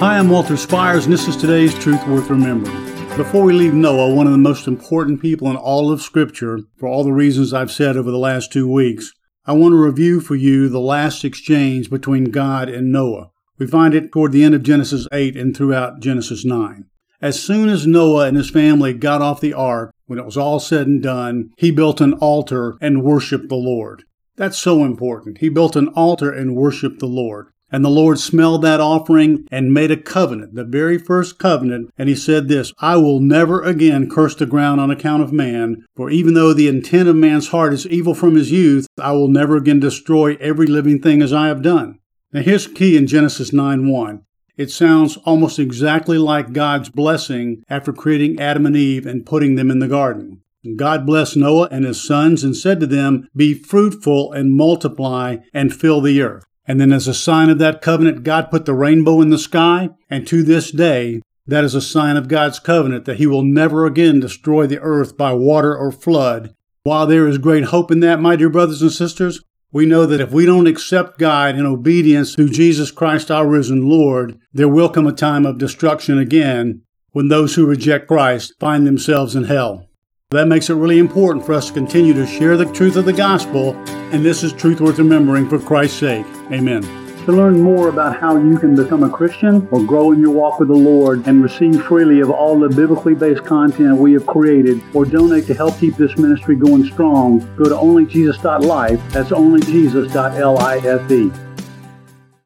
Hi, I'm Walter Spires, and this is today's Truth Worth Remembering. Before we leave Noah, one of the most important people in all of Scripture, for all the reasons I've said over the last two weeks, I want to review for you the last exchange between God and Noah. We find it toward the end of Genesis 8 and throughout Genesis 9. As soon as Noah and his family got off the ark, when it was all said and done, he built an altar and worshiped the Lord. That's so important. He built an altar and worshiped the Lord. And the Lord smelled that offering and made a covenant, the very first covenant. And he said this, I will never again curse the ground on account of man, for even though the intent of man's heart is evil from his youth, I will never again destroy every living thing as I have done. Now here's key in Genesis 9 1. It sounds almost exactly like God's blessing after creating Adam and Eve and putting them in the garden. God blessed Noah and his sons and said to them, Be fruitful and multiply and fill the earth. And then, as a sign of that covenant, God put the rainbow in the sky. And to this day, that is a sign of God's covenant that He will never again destroy the earth by water or flood. While there is great hope in that, my dear brothers and sisters, we know that if we don't accept God in obedience through Jesus Christ, our risen Lord, there will come a time of destruction again when those who reject Christ find themselves in hell. That makes it really important for us to continue to share the truth of the gospel, and this is truth worth remembering for Christ's sake. Amen. To learn more about how you can become a Christian or grow in your walk with the Lord and receive freely of all the biblically based content we have created or donate to help keep this ministry going strong, go to onlyjesus.life. That's onlyjesus.life.